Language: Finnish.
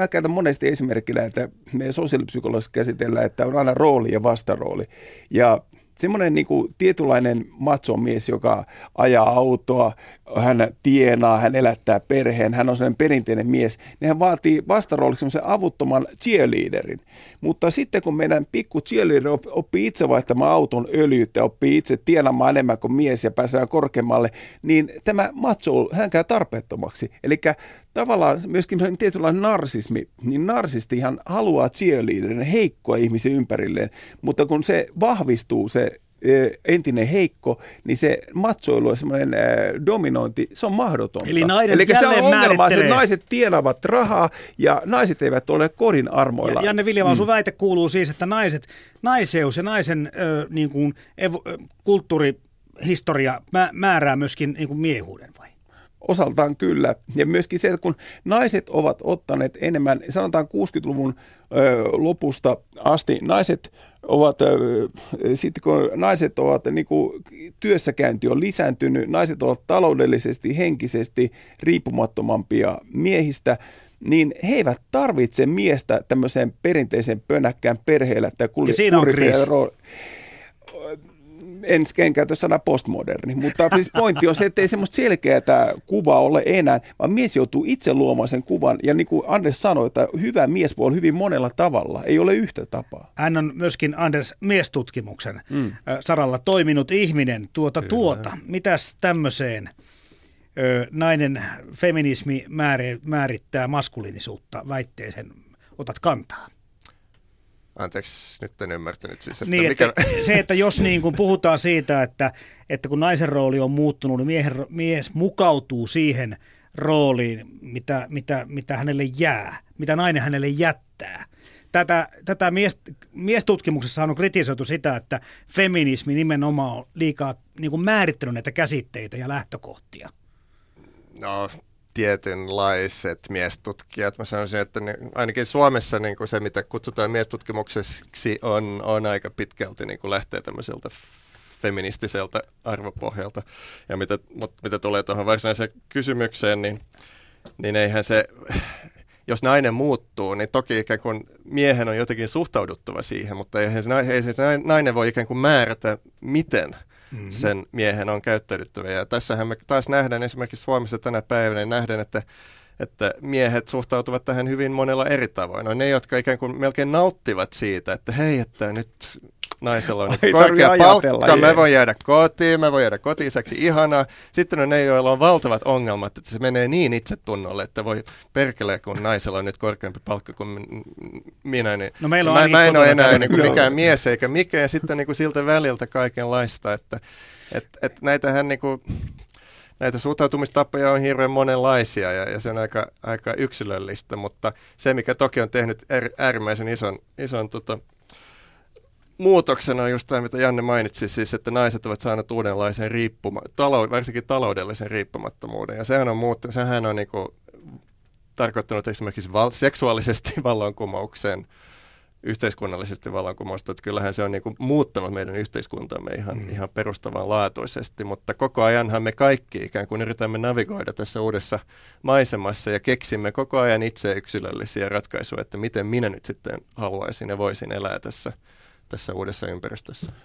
mä käytän monesti esimerkkinä, että meidän sosiaalipsykologissa käsitellään, että on aina rooli ja vastarooli. Ja semmoinen niin kuin tietynlainen mies, joka ajaa autoa, hän tienaa, hän elättää perheen, hän on sellainen perinteinen mies, niin hän vaatii vastarooliksi semmoisen avuttoman cheerleaderin. Mutta sitten kun meidän pikku cheerleader oppii itse vaihtamaan auton öljyttä, oppii itse tienaamaan enemmän kuin mies ja pääsee korkeammalle, niin tämä macho, hän käy tarpeettomaksi. Eli tavallaan myöskin tietynlainen narsismi, niin narsistihan haluaa cheerleaderin heikkoa ihmisen ympärilleen, mutta kun se vahvistuu se entinen heikko, niin se matsoilu ja semmoinen dominointi, se on mahdotonta. Eli, Eli se on ongelma, että naiset tienavat rahaa ja naiset eivät ole kodin armoilla. Ja Janne Viljamaa, mm. sun väite kuuluu siis, että naiset, naiseus ja naisen ö, niin kuin, ev, kulttuurihistoria määrää myöskin niin kuin miehuuden vai? Osaltaan kyllä. Ja myöskin se, että kun naiset ovat ottaneet enemmän, sanotaan 60-luvun ö, lopusta asti, naiset ovat, sitten kun naiset ovat, niin kuin työssäkäynti on lisääntynyt, naiset ovat taloudellisesti, henkisesti riippumattomampia miehistä, niin he eivät tarvitse miestä tämmöiseen perinteiseen pönäkkään perheellä. Että ja siinä on kriisi en, en käytä sana postmoderni, mutta siis pointti on se, että ei semmoista selkeää kuvaa ole enää, vaan mies joutuu itse luomaan sen kuvan. Ja niin kuin Anders sanoi, että hyvä mies voi olla hyvin monella tavalla, ei ole yhtä tapaa. Hän on myöskin Anders miestutkimuksen mm. saralla toiminut ihminen tuota Kyllä. tuota. Mitäs tämmöiseen nainen feminismi määrittää maskuliinisuutta väitteeseen otat kantaa? Anteeksi, nyt en ymmärtänyt siis, että niin, mikä... Että, se, että jos niin kuin puhutaan siitä, että, että kun naisen rooli on muuttunut, niin miehen, mies mukautuu siihen rooliin, mitä, mitä, mitä hänelle jää, mitä nainen hänelle jättää. Tätä, tätä mies, miestutkimuksessa on kritisoitu sitä, että feminismi nimenomaan on liikaa niin kuin määrittänyt näitä käsitteitä ja lähtökohtia. No, tietynlaiset miestutkijat. Mä sanoisin, että ne, ainakin Suomessa niin kuin se, mitä kutsutaan miestutkimukseksi, on, on aika pitkälti niin kuin lähtee tämmöiseltä feministiseltä arvopohjalta. Ja mitä, mutta mitä tulee tuohon varsinaiseen kysymykseen, niin, niin eihän se, jos nainen muuttuu, niin toki ikään kuin miehen on jotenkin suhtauduttava siihen, mutta eihän se, ei se nainen voi ikään kuin määrätä, miten – mm-hmm. sen miehen on käyttäydyttävä. Ja tässähän me taas nähdään esimerkiksi Suomessa tänä päivänä, niin nähdään, että että miehet suhtautuvat tähän hyvin monella eri tavoin. No ne, jotka ikään kuin melkein nauttivat siitä, että hei, että nyt naisella on Ai, korkea palkka, me voi jäädä kotiin, me voi jäädä kotiiseksi, ihanaa. Sitten on ne, joilla on valtavat ongelmat, että se menee niin itsetunnolle, että voi perkele, kun naisella on nyt korkeampi palkka kuin minä, niin no meillä on mä, mä en ole enää niin kuin mikään mies eikä mikään, ja sitten niin kuin siltä väliltä kaikenlaista, että et, et näitähän niin kuin, näitä suhtautumistapoja on hirveän monenlaisia ja, ja se on aika, aika yksilöllistä, mutta se mikä toki on tehnyt äärimmäisen ison, ison tota, muutoksena on just tämä, mitä Janne mainitsi, siis että naiset ovat saaneet uudenlaisen riippuma, talou, varsinkin taloudellisen riippumattomuuden. Ja sehän on, muuttunut, sehän on niinku tarkoittanut esimerkiksi val, seksuaalisesti vallankumouksen, yhteiskunnallisesti vallankumousta, että kyllähän se on niinku muuttanut meidän yhteiskuntamme ihan, mm. ihan perustavanlaatuisesti, mutta koko ajanhan me kaikki ikään kuin yritämme navigoida tässä uudessa maisemassa ja keksimme koko ajan itse yksilöllisiä ratkaisuja, että miten minä nyt sitten haluaisin ja voisin elää tässä – tässä uudessa ympäristössä.